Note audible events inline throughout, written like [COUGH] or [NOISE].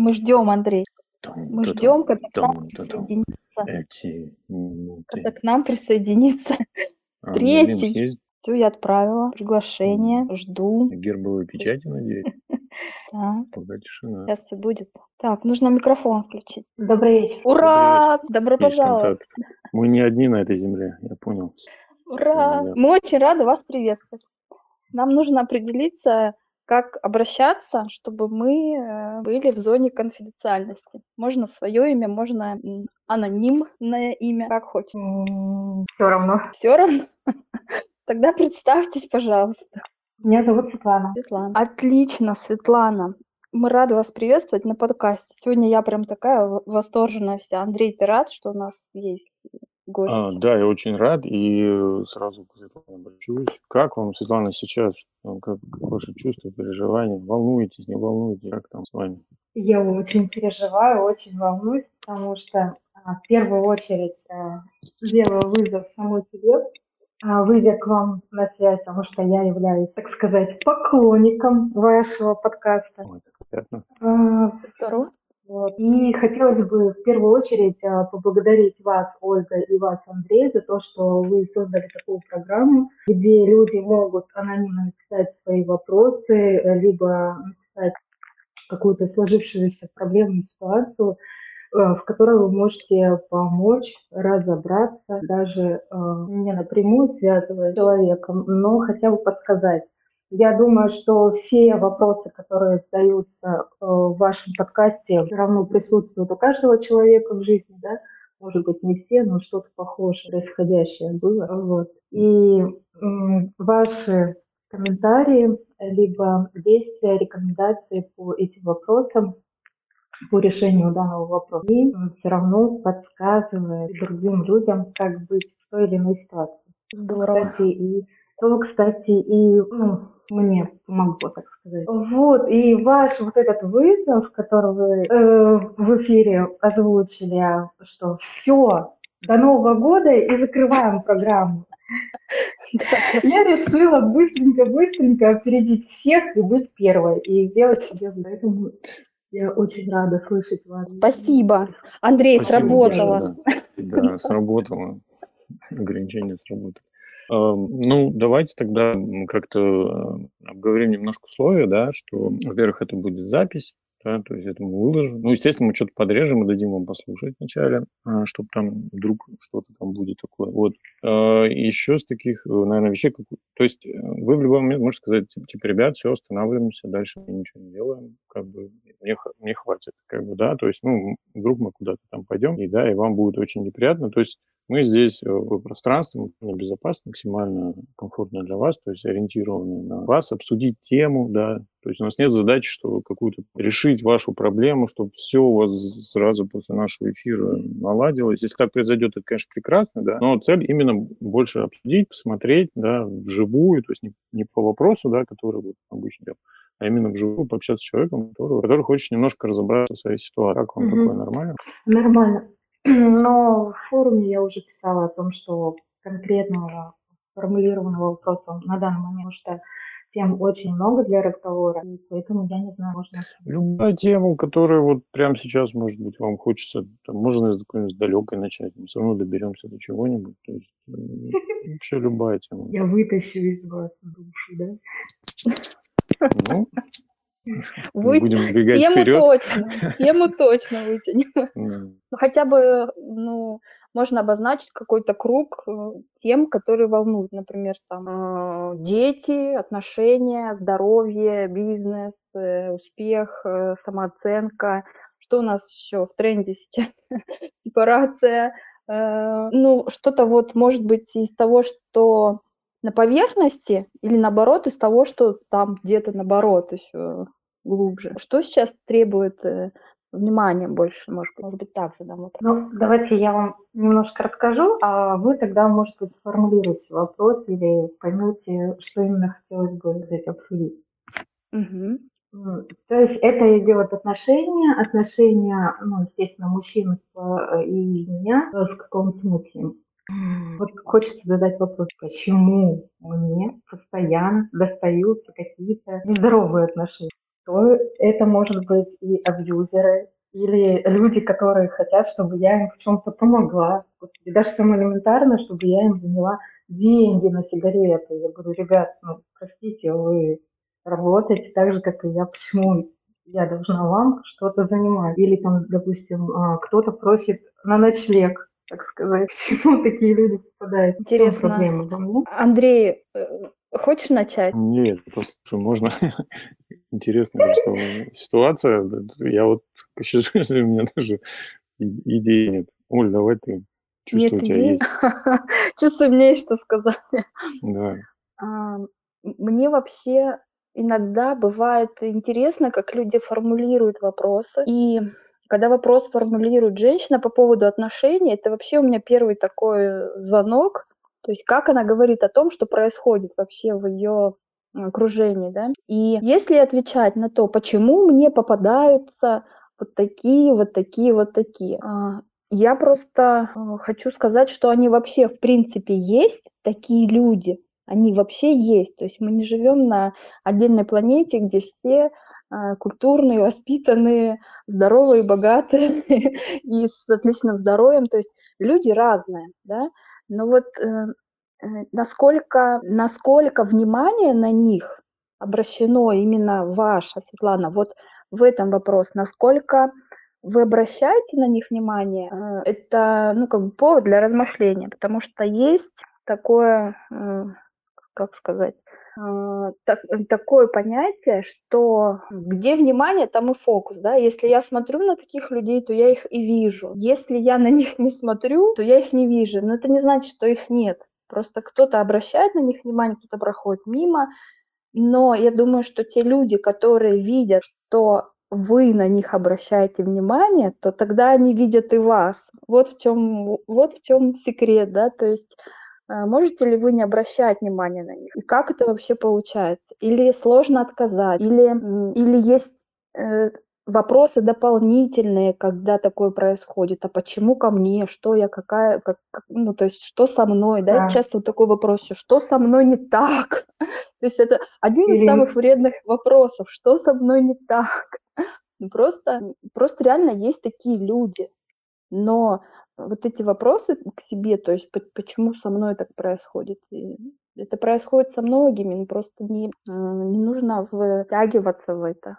Мы ждем, Андрей. Мы ждем, когда к нам присоединится, Эти минуты. когда к нам присоединится А, [LAUGHS] третий. Все, я отправила приглашение, жду. На гербовой печати, надеюсь? [LAUGHS] Так, Пока тишина. сейчас все будет. Так, нужно микрофон включить. Добрый вечер. Ура! Добро пожаловать! Мы не одни на этой земле, я понял. Ура! Да. Мы очень рады вас приветствовать. Нам нужно определиться, как обращаться, чтобы мы э, были в зоне конфиденциальности. Можно свое имя, можно анонимное имя, как хочешь. Все равно. Все равно? [LAUGHS] Тогда представьтесь, пожалуйста. Меня зовут Светлана. Светлана. Отлично, Светлана. Мы рады вас приветствовать на подкасте. Сегодня я прям такая восторженная вся. Андрей, ты рад, что у нас есть гость? А, да, я очень рад и э, сразу к Светлане обращусь. Как вам, Светлана, сейчас? Что- Как, как ваши чувства, переживания? Волнуетесь, не волнуетесь? Как там с вами? Я очень переживаю, очень волнуюсь, потому что а, в первую очередь а, делаю вызов самой себе, а, выйдя к вам на связь, потому что я являюсь, так сказать, поклонником вашего подкаста. Ой, так приятно. А, Здорово. Вот. И хотелось бы в первую очередь а, поблагодарить вас, Ольга, и вас, Андрей, за то, что вы создали такую программу, где люди могут анонимно написать свои вопросы, либо написать какую-то сложившуюся проблемную ситуацию, э, в которой вы можете помочь разобраться, даже э, не напрямую связывая с человеком, но хотя бы подсказать. Я думаю, что все вопросы, которые задаются э, в вашем подкасте, все равно присутствуют у каждого человека в жизни, да, может быть, не все, но что-то похожее, происходящее было. Вот. И ваши комментарии, либо действия, рекомендации по этим вопросам, по решению данного вопроса, и все равно подсказывает другим людям, как быть в той или иной ситуации. Здорово. Кстати, и то, кстати, и ну, мне помогло, так сказать. Вот, и ваш вот этот вызов, который вы э, в эфире озвучили, а, что все, до Нового года и закрываем программу. Я решила быстренько-быстренько опередить всех и быть первой, и сделать себе. Поэтому я очень рада слышать вас. Спасибо. Андрей, Спасибо сработало. большое, Да, Да, [LAUGHS] сработало. Ограничение сработало. Эм, Ну, давайте тогда как-то э, обговорим немножко условия, да, что, во-первых, это будет запись, да, то есть это мы выложим. Ну, естественно, мы что-то подрежем и дадим вам послушать вначале, чтобы там вдруг что-то там будет такое. Вот. Еще с таких, э, наверное, вещей, как... то есть э, вы в любой момент можете сказать, типа, типа, ребят, все, останавливаемся, дальше мы ничего не делаем, как бы мне, мне хватит, как бы, да, то есть, ну, вдруг мы куда-то там пойдем, и да, и вам будет очень неприятно, то есть мы здесь э, в пространстве максимально безопасно, максимально комфортно для вас, то есть ориентированы на вас, обсудить тему, да, то есть у нас нет задачи, что какую-то решить вашу проблему, чтобы все у вас сразу после нашего эфира наладилось. Если так произойдет, это, конечно, прекрасно, да, но цель именно больше обсудить, посмотреть, да, вживую, то есть не, не по вопросу, да, который вот обычно делаем, а именно вживую пообщаться с человеком, который, который хочет немножко разобраться в своей ситуации. Как вам Мгм. такое нормально? Нормально. Но в форуме я уже писала о том, что конкретного сформулированного вопроса на данный момент, потому что тем очень много для разговора, и поэтому я не знаю, можно... Любая тема, которая вот прямо сейчас, может быть, вам хочется, там, можно из какой-нибудь далекой начать, мы все равно доберемся до чего-нибудь. То есть вообще любая тема. Я вытащу из вас душу, да? Ну, Вы будем бегать тему вперед. точно, тему [LAUGHS] точно вытянем. Ну, хотя бы, ну, можно обозначить какой-то круг э, тем, которые волнуют. Например, там э, дети, отношения, здоровье, бизнес, э, успех, самооценка. Что у нас еще в тренде сейчас? [LAUGHS] Сепарация. Ну, что-то вот, может быть, из того, что на поверхности, или наоборот, из того, что там где-то наоборот еще глубже. Что сейчас требует э, внимания больше, может быть, может быть, так задам вопрос. Ну, давайте я вам немножко расскажу, а вы тогда, может быть, сформулируете вопрос или поймете, что именно хотелось бы здесь обсудить. М, То есть это идет отношения, отношения, ну, естественно, мужчин э, и меня э, в каком смысле. Вот хочется задать вопрос, почему мне постоянно достаются какие-то нездоровые отношения? то это может быть и абьюзеры, или люди, которые хотят, чтобы я им в чем-то помогла. Господи, даже самое элементарное, чтобы я им заняла деньги на сигареты. Я говорю, ребят, ну, простите, вы работаете так же, как и я. Почему я должна вам что-то занимать? Или там, допустим, а, кто-то просит на ночлег так сказать, к [LAUGHS] чему такие люди попадают. Интересно. Проблема, да? Андрей, э, хочешь начать? Нет, просто можно. [LAUGHS] Интересная ситуация. Я вот сейчас [LAUGHS] у меня даже идеи нет. Оль, давай ты. Чувствую, нет идей. Чувствую, мне есть что сказать. Да. А, мне вообще иногда бывает интересно, как люди формулируют вопросы. И когда вопрос формулирует женщина по поводу отношений, это вообще у меня первый такой звонок, то есть как она говорит о том, что происходит вообще в ее окружении, да. И если отвечать на то, почему мне попадаются вот такие, вот такие, вот такие, а, я просто э, хочу сказать, что они вообще в принципе есть, такие люди, они вообще есть. То есть мы не живем на отдельной планете, где все культурные, воспитанные, здоровые, богатые [LAUGHS] и с отличным здоровьем. То есть люди разные, да. Но вот э, э, насколько, насколько внимание на них обращено именно ваше, Светлана, вот в этом вопрос, насколько вы обращаете на них внимание, э, это ну, как бы повод для размышления, потому что есть такое, как сказать, а, так, такое понятие, что где внимание, там и фокус, да. Если я смотрю на таких людей, то я их и вижу. Если я на них [LAUGHS] не смотрю, то я их не вижу. Но это не значит, что их нет. Просто кто-то обращает на них внимание, кто-то проходит мимо. Но я думаю, что те люди, которые видят, что вы на них обращаете внимание, то тогда они видят и вас. Вот в чем, вот в чем секрет, да, то есть а, можете ли вы не обращать внимания на них? И как это вообще получается? Или сложно отказать? Или, или есть э, вопросы дополнительные, когда такое происходит? А почему ко мне? Что я, какая, как, ну, то есть, что со мной? Да, да. часто вот такой вопрос, что со мной не так? [LAUGHS] То есть это один из самых вредных вопросов, что со мной не так? [LAUGHS] Ну, просто, просто реально есть такие люди. Но вот эти вопросы к себе, то есть почему со мной так происходит. Это происходит со многими, но просто не, не нужно втягиваться в это,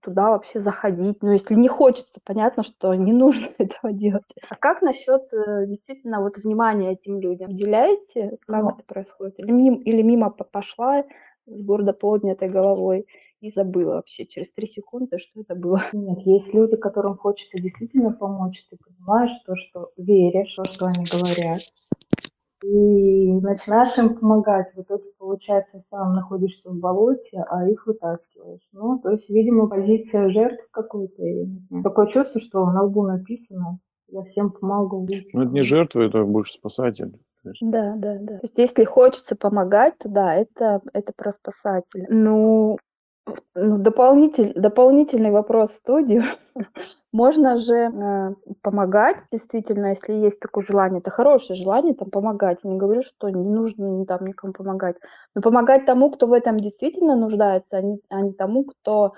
туда вообще заходить. Но если не хочется, понятно, что не нужно [LAUGHS] этого делать. А как насчет э, действительно вот внимания этим людям? Уделяете, как ну, это происходит? Или мимо, или мимо пошла с гордо поднятой головой? и забыла вообще через три секунды, что это было. Нет, есть люди, которым хочется действительно помочь. Ты понимаешь то, что веришь, то, что они говорят. И начинаешь им помогать. В итоге, получается, сам находишься в болоте, а их вытаскиваешь. Ну, то есть, видимо, позиция жертв какой-то. Такое чувство, что на лбу написано «Я всем помогу». Ну, это не жертва, это больше спасатель. Да, да, да. То есть, если хочется помогать, то да, это, это про спасателя. Ну, ну, дополнитель, дополнительный вопрос в студию. [LAUGHS] Можно же э, помогать, действительно, если есть такое желание. Это хорошее желание там помогать. Я не говорю, что не нужно там никому помогать. Но помогать тому, кто в этом действительно нуждается, а не, а не тому, кто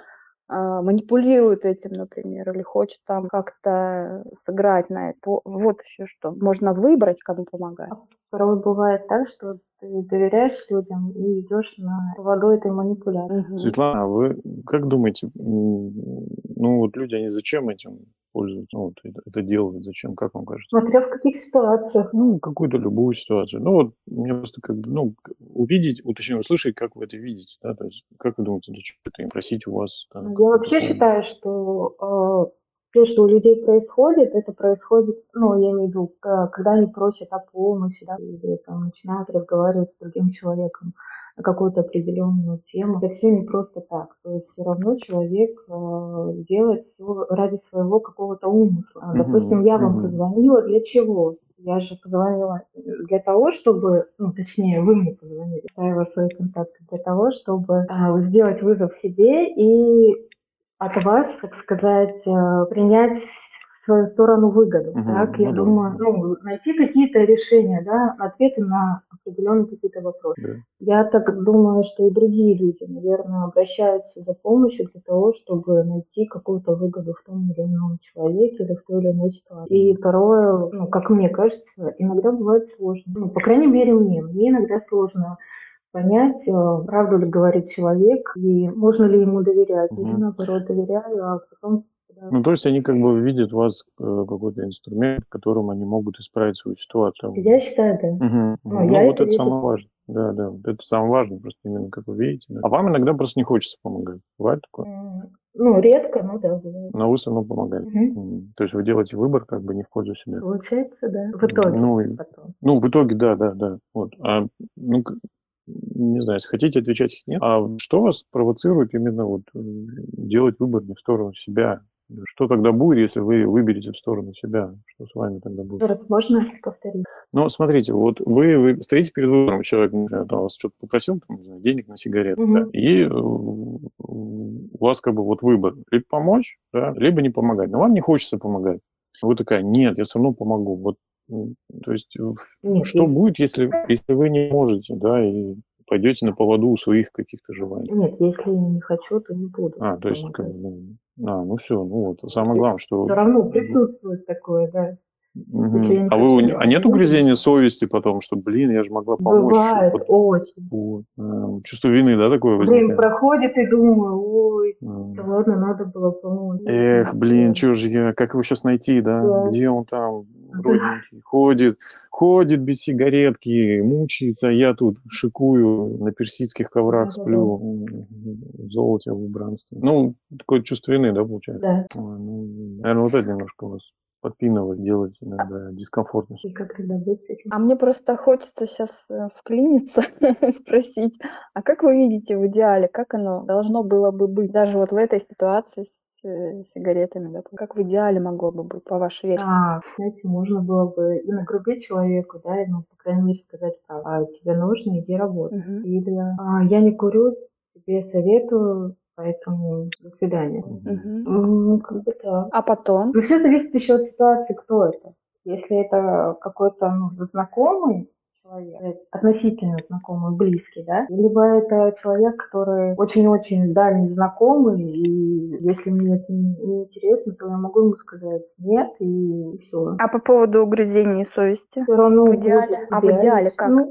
манипулирует этим, например, или хочет там как-то сыграть на это. Вот еще что. Можно выбрать, кому помогать. Порой бывает так, что ты доверяешь людям и идешь на поводу этой манипуляции. Светлана, а вы как думаете, ну вот люди, они зачем этим пользуются, ну, вот это, это делают, зачем, как вам кажется? Смотря в каких ситуациях. Ну, какую-то любую ситуацию. Ну, вот мне просто как бы, ну, увидеть, уточнее услышать, как вы это видите, да, то есть, как вы думаете, для чего это им просить у вас? Там, Я вообще считаю, что э, то, что у людей происходит, это происходит, ну, я имею в виду, когда они просят о помощи, да, или там начинают разговаривать с другим человеком какую-то определенную тему. Это все не просто так. То есть все равно человек э, делает все ради своего какого-то умысла. Допустим, я вам позвонила для чего? Я же позвонила для того, чтобы, ну, точнее, вы мне позвонили, ставила свои контакты, для того, чтобы э, сделать вызов себе и от вас, так сказать, э, принять в свою сторону выгоду. Угу, так, я ну, думаю, ну, найти какие-то решения, да, ответы на определенные какие-то вопросы. Да. Я так думаю, что и другие люди, наверное, обращаются за помощью для того, чтобы найти какую-то выгоду в том или ином человеке или в той или иной ситуации. И второе, ну, как мне кажется, иногда бывает сложно. Ну, по крайней мере, мне. Мне иногда сложно понять, э, правду ли говорит человек, и можно ли ему доверять. Мгм. Я, наоборот, доверяю, а потом... Ну, то есть они как бы видят в вас э, какой-то инструмент, которым они могут исправить свою ситуацию. Я считаю, да. Мгм, Ну, я вот это это самое важное. Да, да, это самое важное, просто именно как вы видите. да. А вам иногда просто не хочется помогать. Бывает такое? Ну, редко, ну да, бывает. Но вы все равно помогаете. Мгм. То есть вы делаете выбор как бы не в пользу себя. Получается, да. В итоге. Ну, потом. ну, в итоге, да, да, да. Вот. А, ну, не знаю, если хотите отвечать, нет. А что вас провоцирует именно вот э, делать выбор не в сторону себя? Что тогда будет, если вы выберете в сторону себя? Что с вами тогда будет? Раз можно повторить? Ну, смотрите, вот вы, вы стоите перед выбором, человек, например, там, вас что-то попросил, там, не знаю, денег на сигареты, Мгм. да, и э, у вас как бы вот выбор, либо помочь, да, либо не помогать. Но вам не хочется помогать. Вы такая, нет, я все равно помогу. Вот, то есть, в- Нет, что если- будет, если, если вы не можете, да, и пойдете на поводу у своих каких-то желаний? Нет, если не хочу, то не буду. А, то есть, как ну, а, ну все, ну вот, самое главное, что... Все равно присутствует такое, да. Не А, вы, а нет не буду. угрызения совести потом, что, блин, я же могла помочь. Бывает Вот, очень. вот, э, чувство вины, да, такое возникает? проходит и думаю, ой, да ладно, надо было помочь. Эх, блин, что же я, как его сейчас найти, да? Да. Где он там, родненький, ходит, ходит без сигаретки, мучается, а я тут шикую, на персидских коврах сплю, в золоте, в убранстве. Ну, такое чувство вины, да, получается? Да. Ну, наверное, вот это немножко вас подпинывать, делать иногда дискомфортно. И как тогда быть с этим? А мне просто хочется сейчас вклиниться, [LAUGHS] спросить, а как вы видите в идеале, как оно должно было бы быть, даже вот в этой ситуации с э, сигаретами, да, как в идеале могло бы быть, по вашей версии? А, знаете, можно было бы и нагрубить человеку, да, и, ну, по крайней мере, сказать, а тебе нужно, иди работай. Мгм. Или а, я не курю, тебе советую, поэтому до свидания. Ну, как бы так. А потом? Но все зависит еще от ситуации, кто это. Если это какой-то ну, знакомый человек, относительно знакомый, близкий, да, либо это человек, который очень-очень дальний знакомый, и если мне это не, не интересно, то я могу ему сказать нет, и все. А по поводу угрызений совести? Все равно В идеале? будет А в идеале как? Ну,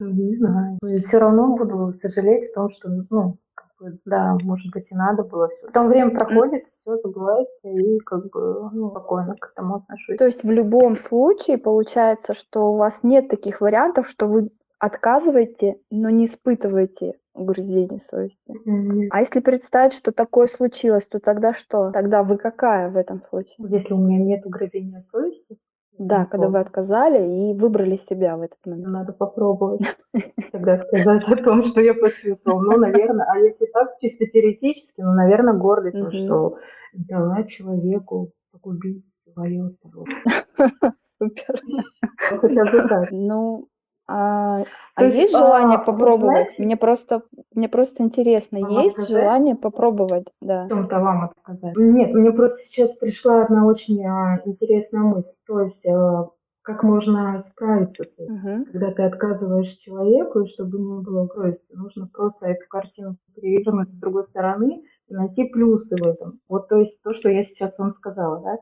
не знаю. Все равно буду сожалеть о том, что, ну, бы, да, может быть, и надо было все. Потом время проходит, все забывается, и как бы, ну, спокойно к этому отношусь. То есть в любом случае получается, что у вас нет таких вариантов, что вы отказываете, но не испытываете угрызений совести. М, А если представить, что такое случилось, то тогда что? Тогда вы какая в этом случае? Если у меня нет угрызения совести, Да, то когда вы отказали и выбрали себя в этот момент. надо попробовать тогда сказать о том, что я почувствовал. Ну, наверное, а если так, чисто теоретически, ну, наверное, гордость, ну, что дала человеку погубить свое здоровье. [LAUGHS] Супер. Ну, Хотя бы так. Ну, а, а есть, есть а, желание вы попробовать? знаете- Мне просто, мне просто интересно, Вам есть отказать? желание попробовать, да. В чем-то вам отказать. Нет, мне просто сейчас пришла одна очень а, интересная мысль. То есть, а, как можно справиться с этим? Мгм. Когда ты отказываешь человеку, и чтобы не было грусти, нужно просто эту картину перевернуть с другой стороны и найти плюсы в этом. Вот, то есть, то, что я сейчас вам сказала, да?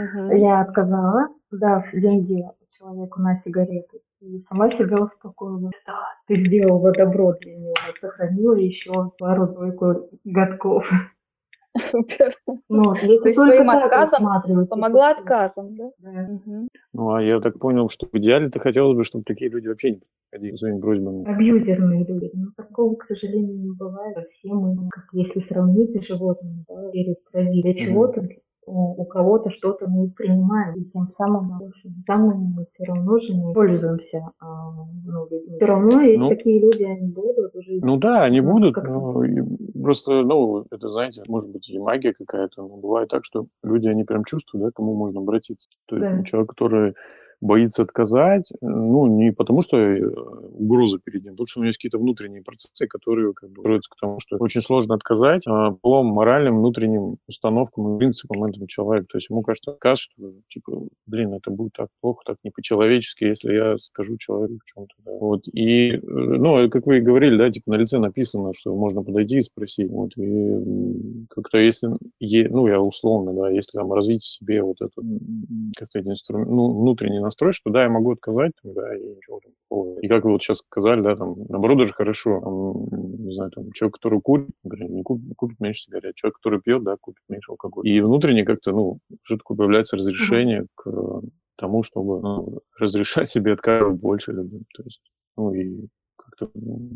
Мгм. Я отказала, дав деньги человеку на сигареты. И сама себя успокоила. Да, ты сделала добро для него, сохранила еще пару-тройку годков. Супер. Ну, То есть своим отказом Помогла отказом, да? Ну, а я так понял, что в идеале-то хотелось бы, чтобы такие люди вообще не приходили с своими просьбами. Абьюзерные люди. Но такого, к сожалению, не бывает. Все мы, ну, как если сравнить с животными, да, перед для чего-то у кого-то что-то мы принимаем, и тем самым, самым мы все равно же не пользуемся а, ну, людьми. Все равно есть Ну. такие люди, они будут жить. Ну да, они Ну, будут, но и просто, ну, это, знаете, может быть и магия какая-то, но бывает так, что люди, они прям чувствуют, да, кому можно обратиться. То есть Да. человек, который боится отказать, ну, не потому что э, угроза перед ним, потому что у него есть какие-то внутренние процессы, которые как бы к тому, что очень сложно отказать а, по моральным внутренним установкам и принципам этого человека. То есть ему кажется отказ, что, типа, блин, это будет так плохо, так не по-человечески, если я скажу человеку в чем-то. Да. Вот. И, э, ну, как вы и говорили, да, типа, на лице написано, что можно подойти и спросить. Вот. И как-то если, ну, я условно, да, если там развить в себе вот этот как-то инструмент, ну, внутренний настрой, что да, я могу отказать, да, и ничего такого. И как вы вот сейчас сказали, да, там, наоборот, даже хорошо, там, не знаю, там, человек, который курит, например, не купит, купит меньше сигарет, человек, который пьет, да, купит меньше алкоголя. И внутренне как-то, ну, такое появляется разрешение к тому, чтобы ну, разрешать себе отказывать больше людям. То есть, ну, и как-то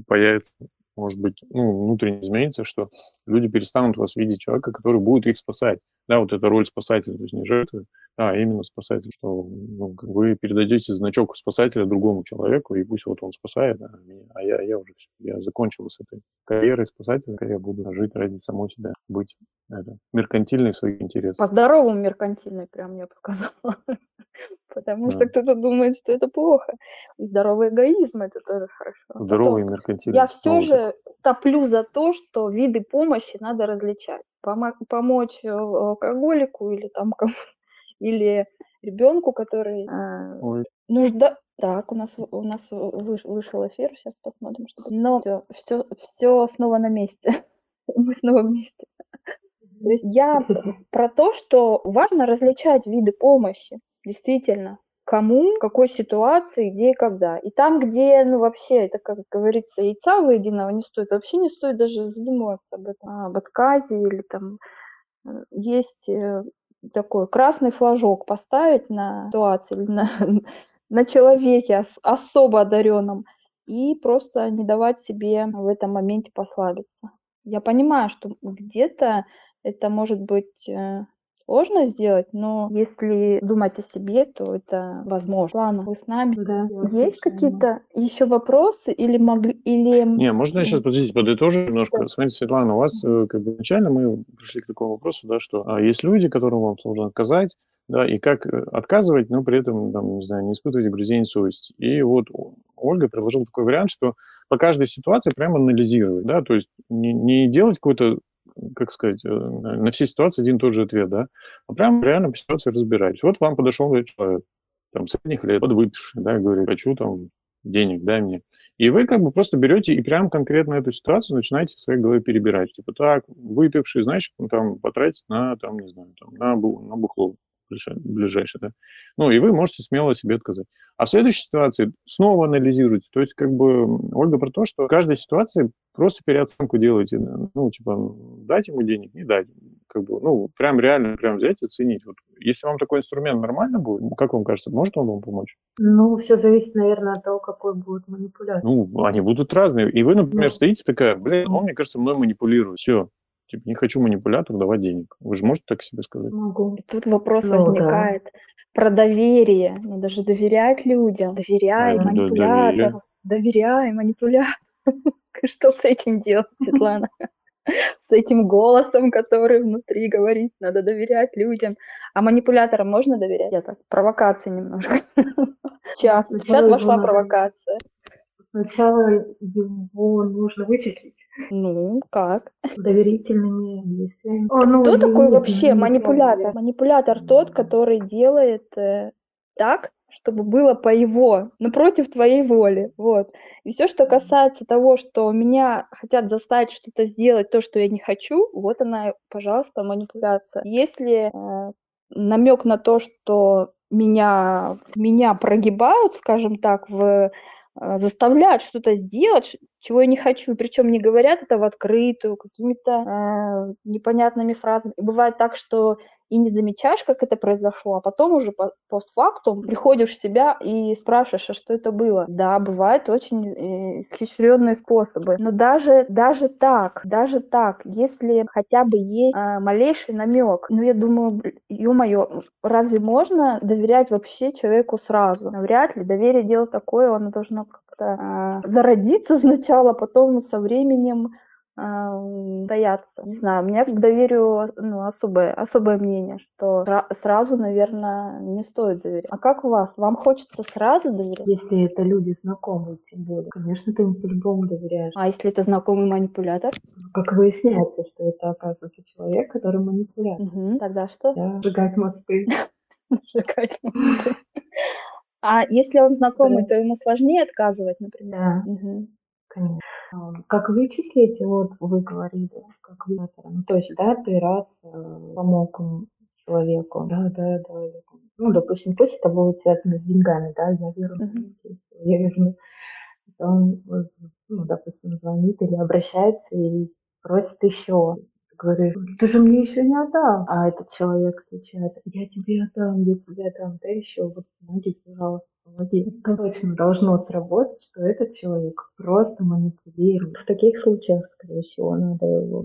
появится может быть, ну, внутренне изменится, что люди перестанут вас видеть человека, который будет их спасать. Да, вот эта роль спасателя, то есть не жертвы, а именно спасатель, что ну, вы передадите значок спасателя другому человеку, и пусть вот он спасает, а, а я, я уже я закончил с этой карьерой спасателя, я буду жить ради самой себя, быть это, меркантильной своих интересов. По-здоровому меркантильной, прям я бы сказала. [LAUGHS] Потому что кто-то думает, что это плохо. И здоровый эгоизм это тоже хорошо. Здоровый меркантильный. Я все же топлю за то, что виды помощи надо различать. помочь э, алкоголику или там или ребенку, который э, нужда... Так, у нас у нас вышел эфир, сейчас посмотрим, что. Но все, все, все снова на месте. [LAUGHS] Мы снова вместе. То есть я про то, что важно различать виды помощи действительно, кому, в какой ситуации, где и когда. И там, где, ну, вообще, это, как говорится, яйца выеденного не стоит, вообще не стоит даже задумываться об этом, об отказе или там э, есть э, такой красный флажок поставить на ситуации, на, [LAUGHS] на человеке особо одаренном и просто не давать себе в этом моменте послабиться. Я понимаю, что где-то это может быть э, сложно сделать, но если думать о себе, то это возможно. Ладно, вы с нами. Да, Есть какие-то еще вопросы или могли или... Не, можно я сейчас, подождите, подытожу немножко. Да. Смотрите, Светлана, у вас э, как бы изначально мы пришли к такому вопросу, да, что а, есть люди, которым вам сложно отказать, да, и как э, отказывать, но при этом, там, не знаю, не испытывать угрызений совести. И вот Ольга предложила такой вариант, что по каждой ситуации прямо анализировать, да, то есть не, не делать какой-то как сказать, э, на все ситуации один и тот же ответ, да, а прям реально по ситуации разбирать. Вот вам подошел человек, там, средних лет, подвыпивший, да, говорит, хочу там денег, дай мне. И вы как бы просто берете и прям конкретно эту ситуацию начинаете в своей голове перебирать. Типа, так, выпивший, значит, там, потратить на, там, не знаю, там, на, на бухло ближайшее, да. Ну, и вы можете смело себе отказать. А в следующей ситуации снова анализируйте. То есть, как бы, Ольга про то, что в каждой ситуации просто переоценку делайте. Ну, типа, дать ему денег, не дать. Как бы, ну, прям реально прям взять и оценить. Вот, если вам такой инструмент нормально будет, как вам кажется, может он вам помочь? Ну, все зависит, наверное, от того, какой будет манипуляция. Ну, они будут разные. И вы, например, ну, стоите такая, блин, он, мне кажется, мной манипулирует. Все, Типа, не хочу манипулятору давать денег. Вы же можете так себе сказать? Могу. И тут вопрос ну, возникает да. про доверие. Надо же доверять людям. Доверяй а, манипулятору. Доверяй манипулятору. [LAUGHS] Что с этим делать, Светлана? [LAUGHS] С этим голосом, который внутри говорит, надо доверять людям. А манипуляторам можно доверять? Я так, провокации немножко. [LAUGHS] В чат вошла провокация. Сначала его нужно вычислить. Ну, как? Доверительными действиями. О, ну, Кто такой нет, вообще нет, манипулятор? Нет. Манипулятор тот, который делает э, так, чтобы было по его, напротив твоей воли. Вот. И все, что касается того, что меня хотят заставить что-то сделать, то, что я не хочу, вот она, пожалуйста, манипуляция. Если э, намек на то, что меня, меня прогибают, скажем так, в заставляют что-то сделать, чего я не хочу. Причем не говорят это в открытую, какими-то э, непонятными фразами. И бывает так, что и не замечаешь, как это произошло, а потом уже по постфактум приходишь в себя и спрашиваешь, а что это было. Да, бывают очень э, исхищренные способы. Но даже, даже так, даже так, если хотя бы есть э, малейший намек, ну я думаю, ё-моё, разве можно доверять вообще человеку сразу? Вряд ли. Доверие дело такое, оно должно как-то э, зародиться сначала, потом со временем боятся. Не знаю, у меня к доверию ну, особое, особое мнение, что сразу, наверное, не стоит доверять. А как у вас? Вам хочется сразу доверять? Если это люди знакомые, тем более. Конечно, ты им по-любому доверяешь. А если это знакомый манипулятор? Как выясняется, что это оказывается человек, который манипулятор. Угу. Тогда что? Да, сжигать мосты. [LAUGHS] Сжигать мосты. А если он знакомый, то ему сложнее отказывать, например? Да. Конечно. Как вычислить, вот вы говорили, как вы, ну, то есть, да, ты раз э, помог человеку, да, да, да, ну, допустим, пусть это будет связано с деньгами, да, я верну, uh-huh. я верну, он, ну, допустим, звонит или обращается и просит еще, говоришь, ты же мне еще не отдал. А этот человек отвечает, я тебе отдам, я тебе отдам, да еще, вот помоги, пожалуйста, помоги. Это точно должно сработать, что этот человек просто манипулирует. В таких случаях, скорее всего, надо его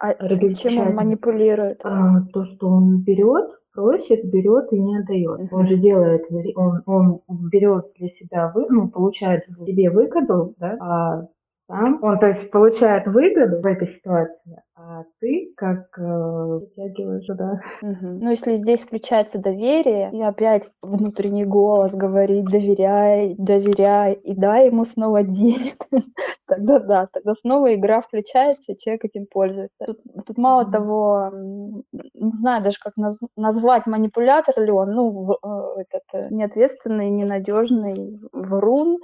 а чем он манипулирует? А, то, что он берет, просит, берет и не отдает. Uh-huh. Он же делает, он, он берет для себя, вы, ну, получает себе выгоду, да, а сам. Он, то есть, получает выгоду в этой ситуации, а ты как э, притягиваешь туда. Угу. Ну, если здесь включается доверие, и опять внутренний голос говорит, доверяй, доверяй, и дай ему снова денег, [LAUGHS] тогда да, тогда снова игра включается, и человек этим пользуется. Тут, тут мало mm того, не знаю даже, как наз, назвать, манипулятор ли он, ну, э, этот э, неответственный, ненадежный врун,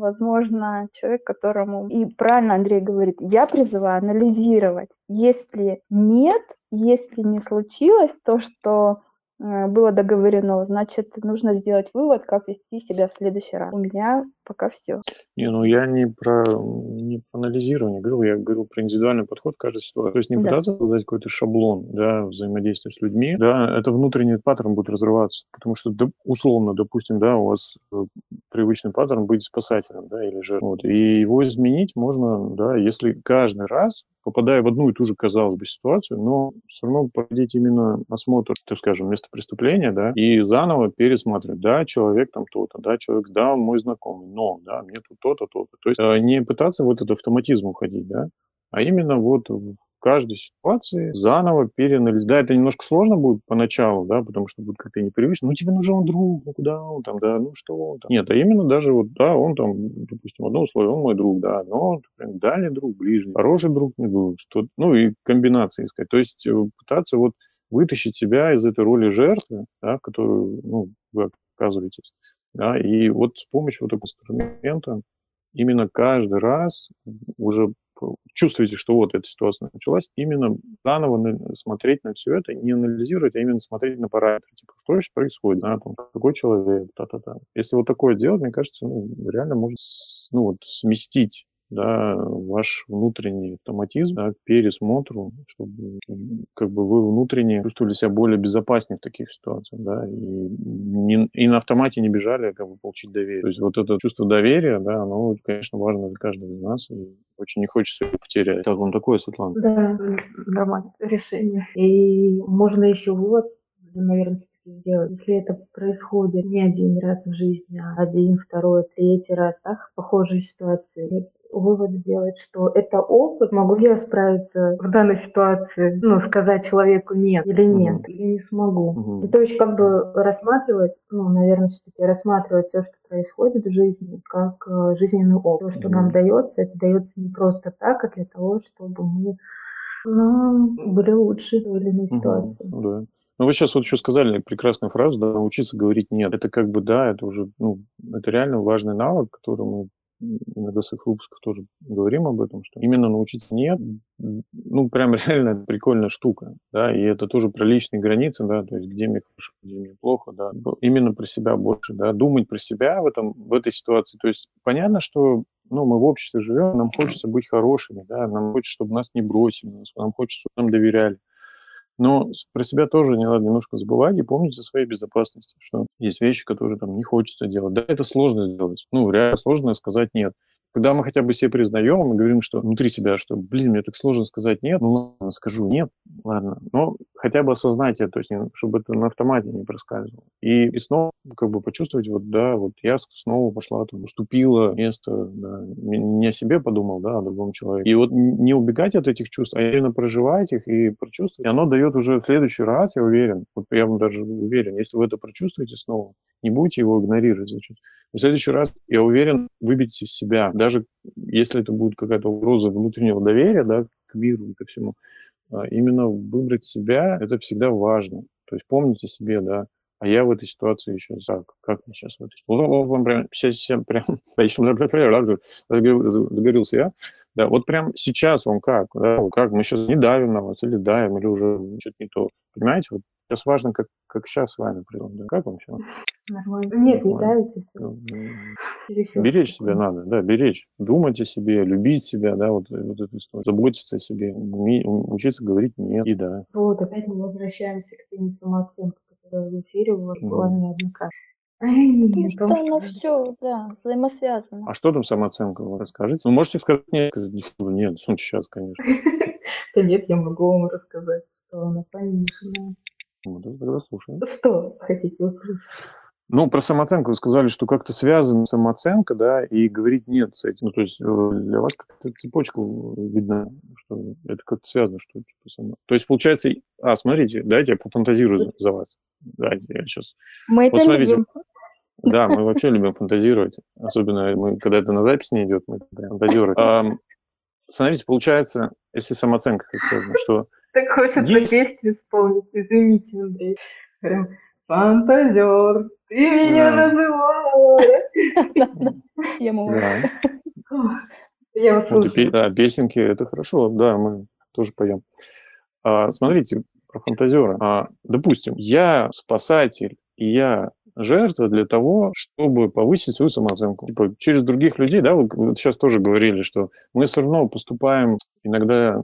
возможно, человек, которому... И правильно Андрей говорит, я призываю анализировать. Если нет, если не случилось то, что Э, было договорено, значит, нужно сделать вывод, как вести себя в следующий раз. У меня пока все. Не, ну я не про, не про анализирование говорил, я говорил про индивидуальный подход в каждой ситуации. То есть не да. пытаться создать какой-то шаблон да, взаимодействия с людьми, да, это внутренний паттерн будет разрываться, потому что, условно, допустим, да, у вас э, привычный паттерн быть спасателем, да, или же, вот, и его изменить можно, да, если каждый раз попадая в одну и ту же, казалось бы, ситуацию, но все равно проводить именно осмотр, так скажем, места преступления, да, и заново пересматривать, да, человек там то-то, да, человек, да, мой знакомый, но, да, мне тут то-то, то-то. То есть э, не пытаться вот этот автоматизм уходить, да, а именно вот каждой ситуации заново переанализировать. Да, это немножко сложно будет поначалу, да, потому что будет как-то непривычно. Ну, тебе нужен друг, ну, куда он там, да, ну, что он там. Нет, а именно даже вот, да, он там, допустим, одно условие, он мой друг, да, но, например, дальний друг, ближний, хороший друг, что ну, и комбинации искать. То есть э, пытаться вот вытащить себя из этой роли жертвы, да, в которую, ну, вы оказываетесь, да, и вот с помощью вот этого инструмента именно каждый раз уже чувствуете, что вот эта ситуация началась, именно заново смотреть на все это, не анализировать, а именно смотреть на параметры, типа, что сейчас происходит, да, там, какой человек, та-та-та. Если вот такое делать, мне кажется, ну, реально можно ну, вот, сместить да, ваш внутренний автоматизм да, к пересмотру, чтобы как бы вы внутренне чувствовали себя более безопаснее в таких ситуациях, да, и, не, и на автомате не бежали, а как бы получить доверие. То есть вот это чувство доверия, да, оно, конечно, важно для каждого из нас, и очень не хочется его потерять. Как вам такое, Светлана? Да, нормальное решение. И можно еще вывод, наверное, сделать. Если это происходит не один раз в жизни, а один, второй, третий раз, так, похожие ситуации, вывод сделать, что это опыт, могу я справиться в данной ситуации, ну, сказать человеку нет или нет, угу. или не смогу. Угу. то есть как бы рассматривать, ну, наверное, все-таки рассматривать все, что происходит в жизни, как э, жизненный опыт. То, что угу. нам дается, это дается не просто так, а для того, чтобы мы ну, были лучше в или иной ситуации. Угу. Да. Ну, вы сейчас вот еще сказали прекрасную фразу, да, научиться говорить «нет». Это как бы, да, это уже, ну, это реально важный навык, который мы в своих выпусках тоже говорим об этом, что именно научиться нет, ну, прям [LAUGHS] реально прикольная штука, да, и это тоже про личные границы, да, то есть где мне хорошо, где мне плохо, да, именно про себя больше, да, думать про себя в этом, в этой ситуации, то есть понятно, что ну, мы в обществе живем, нам хочется быть хорошими, да, нам хочется, чтобы нас не бросили, нам хочется, чтобы нам доверяли. Но про себя тоже не надо немножко забывать и помнить о своей безопасности, что есть вещи, которые там не хочется делать. Да, это сложно сделать. Ну, реально сложно сказать нет. Когда мы хотя бы себе признаем, мы говорим, что внутри себя, что, блин, мне так сложно сказать нет, ну ладно, скажу нет, ладно, но хотя бы осознать это, то есть, чтобы это на автомате не проскальзывало. И, и снова как бы почувствовать, вот, да, вот я снова пошла, там, уступила место, да, не о себе подумал, да, о другом человеке. И вот не убегать от этих чувств, а именно проживать их и прочувствовать. И оно дает уже в следующий раз, я уверен, вот я вам даже уверен, если вы это прочувствуете снова, не будете его игнорировать, значит, в следующий раз, я уверен, выберите из себя, даже если это будет какая-то угроза внутреннего доверия, да, к миру и ко всему, а, именно выбрать себя, это всегда важно. То есть помните себе, да, а я в этой ситуации еще так, как мне сейчас в этой ситуации? Вот [LAUGHS] прям, прям, прям, договорился я, да, вот прям сейчас вам как, да, как, мы сейчас не давим на вас или давим, или уже что-то не то, понимаете, вот сейчас важно, как, как сейчас с вами да, как вам сейчас? Нормально. Нет, не давите. Ну, беречь себя надо, да, беречь. Думать о себе, любить себя, да, вот, вот эту историю. Заботиться о себе, учиться говорить нет и да. Вот, опять мы возвращаемся к теме самооценки, которая в эфире была неоднократно. Потому что оно все, да, взаимосвязано. А что там самооценка? Вы расскажите. Ну, можете сказать нет, нет, сейчас, конечно. Да нет, я могу вам рассказать, что она пониженная. Ну, тогда слушаем. Что хотите услышать? Ну, про самооценку вы сказали, что как-то связана самооценка, да, и говорить нет с этим. Ну, то есть э, для вас как-то цепочка видна, что это как-то связано, что типа само. То есть получается, а, смотрите, давайте я пофантазирую за вас. Давайте я сейчас. Мы вот это смотрите. любим. Да, мы вообще любим фантазировать. Особенно мы, когда это на запись не идет, мы фантазируем. А, смотрите, получается, если самооценка как связана, что... Так хочется есть... песню исполнить, извините, Андрей. Прям фантазер, ты меня называешь. Я вас слушаю. Да, песенки, это хорошо, да, мы тоже поем. А, смотрите, про фантазера. А, допустим, я спасатель, и я жертва для того, чтобы повысить свою самооценку. Типа, через других людей, да, вы сейчас тоже говорили, что мы все равно поступаем иногда,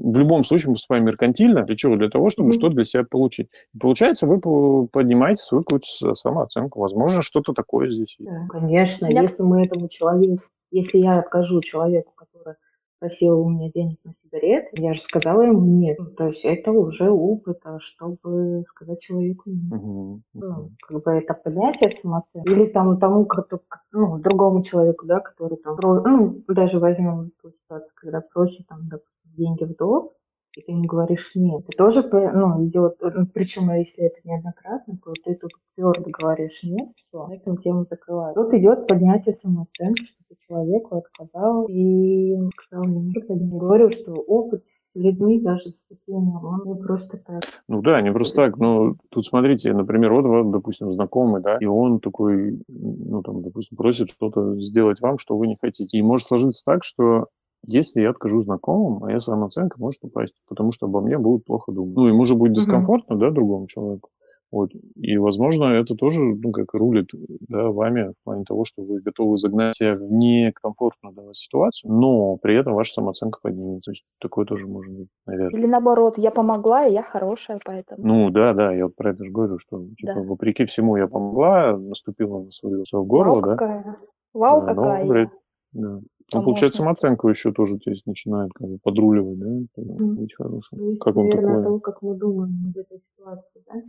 в любом случае мы поступаем меркантильно. Для чего? Для того, чтобы mm-hmm. что-то для себя получить. И получается, вы поднимаете свою какую-то самооценку. Возможно, что-то такое здесь есть. Да, конечно, я... если мы этому человеку, если я откажу человеку, который просил у меня денег на сигареты, я же сказала ему нет. Ну, то есть это уже опыт, а чтобы сказать человеку нет. Угу. Ну, как бы это понятие самооценки. Или там тому, кто, ну, другому человеку, да, который там, ну, даже возьмем ту ситуацию, когда просит там, допустим, деньги в долг, и ты ему говоришь нет. Ты тоже, ну, идет, ну, причем если это неоднократно, то ты тут твердо говоришь нет, все, на этом тему закрывают. Тут идет поднятие самооценки, что ты человеку отказал и сказал, не говорю, что опыт с людьми, даже с такими, он не просто так. Ну да, не просто так, но тут смотрите, например, вот, вот, допустим, знакомый, да, и он такой, ну там, допустим, просит что-то сделать вам, что вы не хотите. И может сложиться так, что если я откажу знакомым, моя самооценка может упасть, потому что обо мне будут плохо думать. Ну, ему же будет дискомфортно, mm-hmm. да, другому человеку. Вот. И, возможно, это тоже, ну, как рулит да, вами в плане того, что вы готовы загнать себя в некомфортную да, ситуацию, но при этом ваша самооценка поднимется. То есть такое тоже может быть, наверное. Или наоборот, я помогла, и я хорошая, поэтому. Ну, да, да, я вот про это же говорю, что, типа, да. вопреки всему я помогла, наступила на свое, свое горло, Вау, да. Какая. Вау, да, какая. Но, да. Ну, получается, самооценку еще тоже здесь начинает как бы подруливать, да? Mm. Быть хорошим. Ну, как он такое? того, как мы думаем об этой ситуации, да?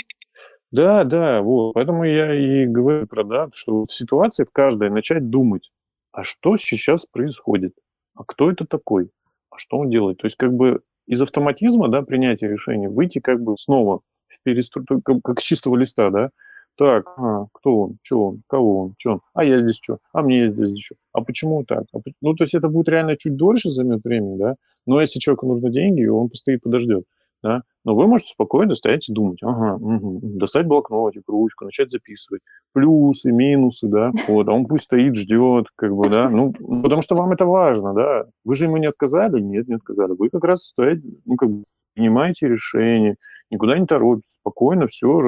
Да, да, вот. Поэтому я и говорю про, да, что в ситуации в каждой начать думать, а что сейчас происходит? А кто это такой? А что он делает? То есть как бы из автоматизма, да, принятия решения выйти как бы снова в перестру... как, как с чистого листа, да, так, а, кто он, что он, кого он, что он, а я здесь что, а мне здесь что, а почему так? А, ну, то есть это будет реально чуть дольше займет времени, да, но если человеку нужны деньги, он постоит, подождет, да, но вы можете спокойно стоять и думать, ага, угу, достать блокнотик, ручку, начать записывать. Плюсы, минусы, да, вот, а он пусть стоит, ждет, как бы, да, ну, потому что вам это важно, да, вы же ему не отказали, нет, не отказали, вы как раз стоите, ну, как бы, принимаете решение, никуда не торопитесь, спокойно все,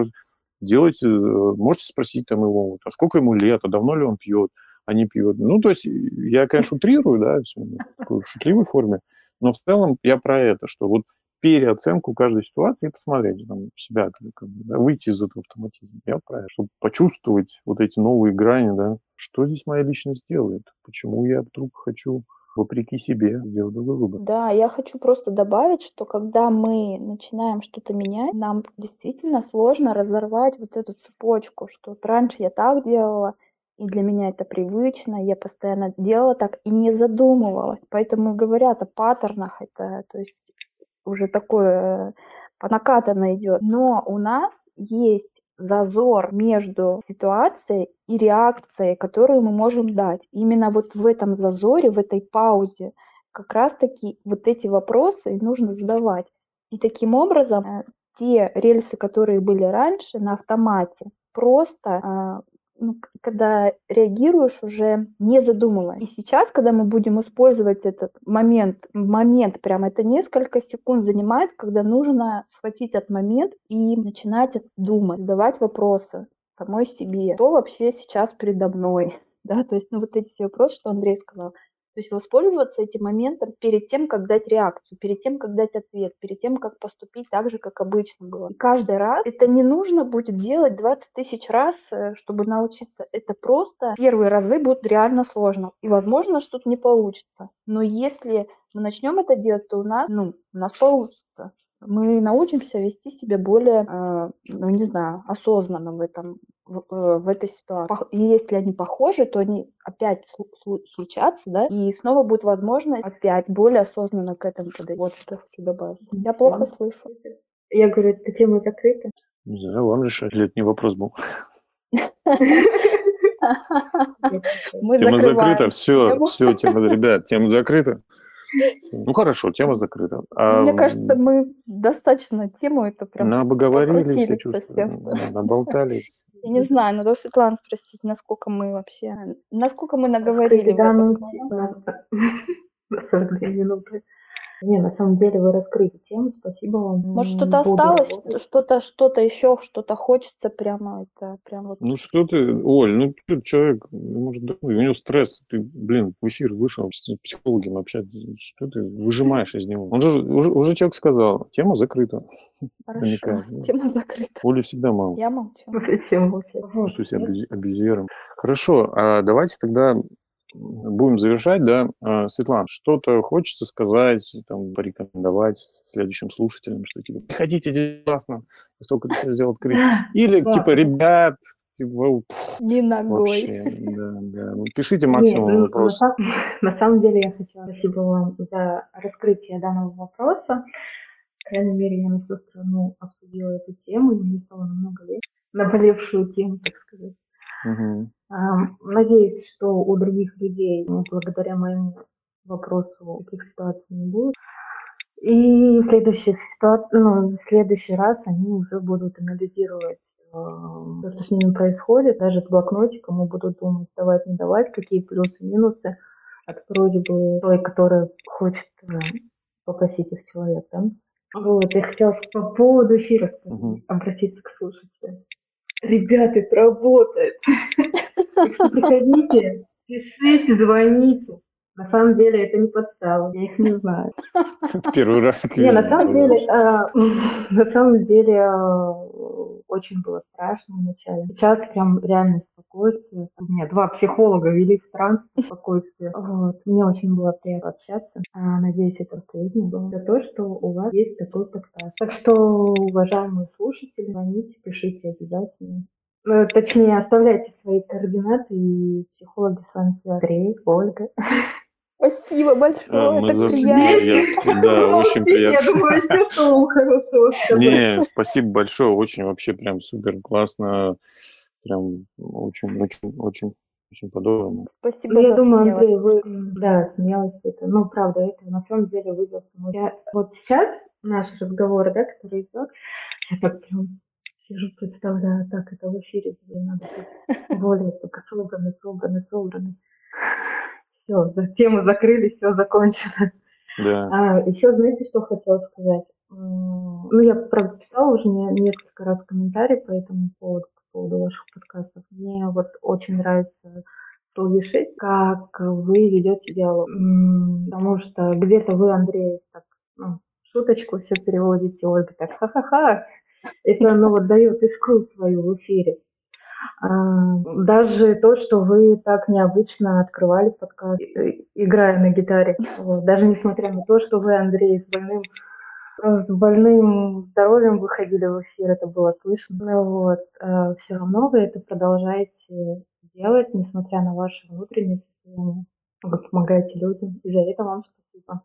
делайте, э, можете спросить там его, а сколько ему лет, а давно ли он пьет, а не пьет. Ну, то есть я, конечно, утрирую, да, в такой шутливой форме, но в целом я про это, что вот переоценку каждой ситуации и посмотреть там, себя, как да, выйти из этого автоматизма. Я правильно, чтобы почувствовать вот эти новые грани, да, что здесь моя личность делает, почему я вдруг хочу вопреки себе сделать другой выбор. Да, я хочу просто добавить, что когда мы начинаем что-то менять, нам действительно сложно разорвать вот эту цепочку, что вот раньше я так делала, и для меня это привычно, я постоянно делала так и не задумывалась. Поэтому говорят о паттернах, это то есть уже такое по накатанной идет. Но у нас есть зазор между ситуацией и реакцией, которую мы можем дать. Именно вот в этом зазоре, в этой паузе как раз-таки вот эти вопросы нужно задавать. И таким образом э, те рельсы, которые были раньше на автомате, просто а, ну, когда реагируешь уже не задумываясь. И сейчас, когда мы будем использовать этот момент, момент прям это несколько секунд занимает, когда нужно схватить этот момент и начинать думать, задавать вопросы самой себе. Что вообще сейчас передо мной? [LAUGHS] Да, то есть, ну, вот эти все вопросы, что Андрей сказал, то есть воспользоваться этим моментом перед тем, как дать реакцию, перед тем, как дать ответ, перед тем, как поступить так же, как обычно было. И каждый раз это не нужно будет делать 20 тысяч раз, э, чтобы научиться. Это просто первые разы будут реально сложно. И, возможно, что-то не получится. Но если мы начнем это делать, то у нас, ну, у нас получится мы научимся вести себя более, э, ну не знаю, осознанно в этом в, э, в этой ситуации. И если они похожи, то они опять случатся, да, и снова будет возможность опять более осознанно к этому подойти. Вот что хочу добавить. Я плохо слышу. Я говорю, эта тема закрыта. Не знаю, вам решать. Или это не вопрос был? [LAUGHS] [LAUGHS] Мы тема закрыта, все, все, тема, ребят, тема закрыта. Ну хорошо, тема закрыта. А, Мне кажется, мы достаточно тему это прям ну, обговорились, я чувствую, наболтались. Я не знаю, надо у Светланы спросить, насколько мы вообще, насколько мы наговорили. Да, ну, [LAUGHS] на 42 минуты. Не, на самом деле вы раскрыли тему, спасибо вам. Может, что-то осталось, что-то, что-то еще, что-то хочется прямо, это прям вот. Ну что ты, Оль, ну ты человек, может, у него стресс, ты, блин, в эфир вышел с психологом общаться, что ты выжимаешь из него? Он же, уже, уже человек сказал, тема закрыта. Хорошо, тема закрыта. Оли всегда мало. Я молчу. Зачем молчать? Чувствую себя абьюзером. Хорошо, а давайте тогда будем завершать, да. А, Светлана, что-то хочется сказать, там, порекомендовать следующим слушателям, что типа, приходите, классно, столько ты себе сделал открыть. [LAUGHS] Или, типа, ребят, типа, не ногой. Вообще, да, да. Ну, пишите [LAUGHS] максимум Нет, вопрос. На, на самом деле я хотела спасибо вам за раскрытие данного вопроса. По крайней мере, я на всю страну обсудила эту тему, и мне стало намного легче. Наболевшую тему, так сказать. Угу. Надеюсь, что у других людей, ну, благодаря моему вопросу, таких ситуаций не будет. И в следующих ситуациях, ну, в следующий раз они уже будут анализировать то, что с ними происходит, даже с блокнотиком и будут думать, давать, не давать, какие плюсы, минусы от вроде бы той, которая хочет э, попросить их человек, да? Вот, я хотела по поводу эфира угу. обратиться к слушателям. Ребята, это работает. [LAUGHS] Приходите, пишите, звоните. На самом деле это не подстава, я их не знаю. [LAUGHS] Первый раз. Не, на самом деле, а, [LAUGHS] на самом деле а, очень было страшно вначале. Сейчас прям реально спокойствие. У меня два психолога вели в транс спокойствие. Вот. Мне очень было приятно общаться. А, надеюсь, это последнее было. За то, что у вас есть такой подкаст. Так что, уважаемые слушатели, звоните, пишите обязательно. Ну, точнее, оставляйте свои координаты, и психологи с вами связаны. Андрей, Ольга. [LAUGHS] Спасибо большое, а, так приятно. да, очень приятно. Я думаю, что хорошего [LAUGHS] Не, спасибо большое, очень вообще прям супер классно, прям очень, очень, очень очень подобно. Спасибо ну, я думаю, Андрей, вы, да, смелость это, ну, правда, это на самом деле вызов Я, вот сейчас наш разговор, да, который идет, я так прям сижу, представляю, так, это в эфире, надо быть более только собраны, собраны, собраны все, тему закрыли, все закончено. Да. А, еще знаете, что хотела сказать? Ну, я, правда, писала уже несколько раз комментарии по этому поводу, по поводу ваших подкастов. Мне вот очень нравится слышать, как вы ведете диалог. Потому что где-то вы, Андрей, так, ну, шуточку все переводите, Ольга, так ха-ха-ха. Это, ну, вот дает искру свою в эфире. Даже то, что вы так необычно открывали подкаст, играя на гитаре. [LAUGHS] Вот. Даже несмотря на то, что вы, Андрей, с больным с больным здоровьем выходили в эфир, это было слышно. Ну вот. А все равно вы это продолжаете делать, несмотря на ваше внутреннее состояние. Вы помогаете людям, и за это вам спасибо.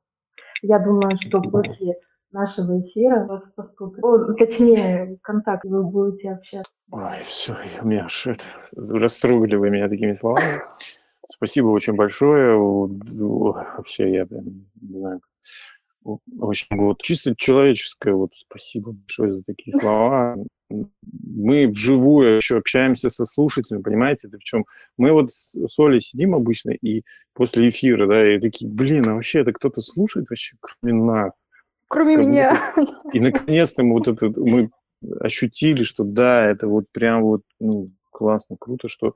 Я думаю, что после нашего эфира вас о, точнее, контакт, вы будете общаться. Ой, все, у меня аж это, растрогали вы меня такими словами. Спасибо очень большое. Вообще, я не знаю, очень вот чисто человеческое вот спасибо большое за такие [LAUGHS] слова. Мы вживую еще общаемся со слушателями, понимаете, это в чем? Мы вот с Олей сидим обычно и после эфира, да, и такие, блин, а вообще это кто-то слушает вообще, кроме нас? Кроме как меня. Будто... И наконец-то мы вот это, мы ощутили, что да, это вот прям вот ну, классно, круто, что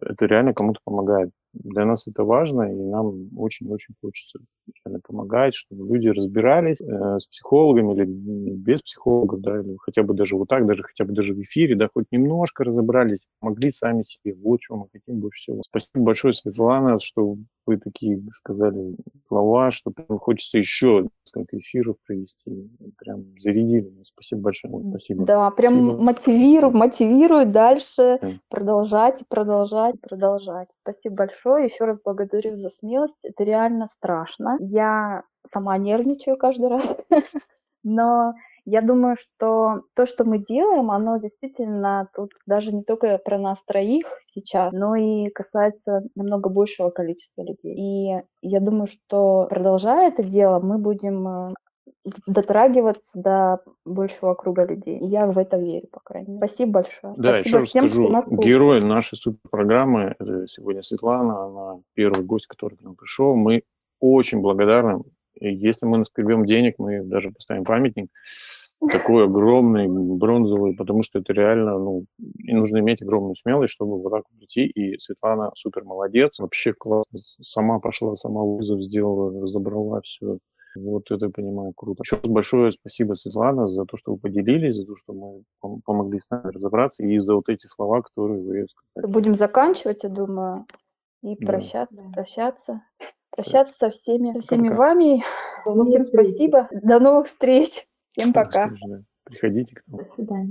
это реально кому-то помогает. Для нас это важно, и нам очень-очень хочется реально помогать, чтобы люди разбирались э, с психологами или без психологов, да, или хотя бы даже вот так, даже хотя бы даже в эфире, да, хоть немножко разобрались, помогли сами себе. Вот чего мы хотим больше всего. Спасибо большое, Светлана, что вы такие сказали слова, что хочется еще несколько эфиров провести. Прям зарядили. Спасибо большое. Спасибо. Да, прям Спасибо. мотивирует, мотивирует дальше да. продолжать, продолжать, продолжать. Спасибо большое. Еще раз благодарю за смелость. Это реально страшно. Я сама нервничаю каждый раз. [LAUGHS] Но я думаю, что то, что мы делаем, оно действительно тут даже не только про нас троих сейчас, но и касается намного большего количества людей. И я думаю, что продолжая это дело, мы будем э, дотрагиваться до большего круга людей. Я в это верю, по крайней мере. Спасибо большое. Да, Спасибо еще раз всем, скажу, герой нашей суперпрограммы, сегодня Светлана, она первый гость, который к нам пришел. Мы очень благодарны. И если мы наскребем денег, мы даже поставим памятник такой огромный, бронзовый, потому что это реально, ну, и нужно иметь огромную смелость, чтобы вот так прийти, и Светлана супер молодец, вообще классно, сама пошла, сама вызов сделала, забрала все, вот это, понимаю, круто. Еще раз большое спасибо, Светлана, за то, что вы поделились, за то, что мы помогли с нами разобраться, и за вот эти слова, которые вы сказали. Будем заканчивать, я думаю, и прощаться, да. прощаться. Прощаться со всеми, со всеми Пока. вами. Всем спасибо. До новых встреч. Всем пока. Приходите к нам. До свидания.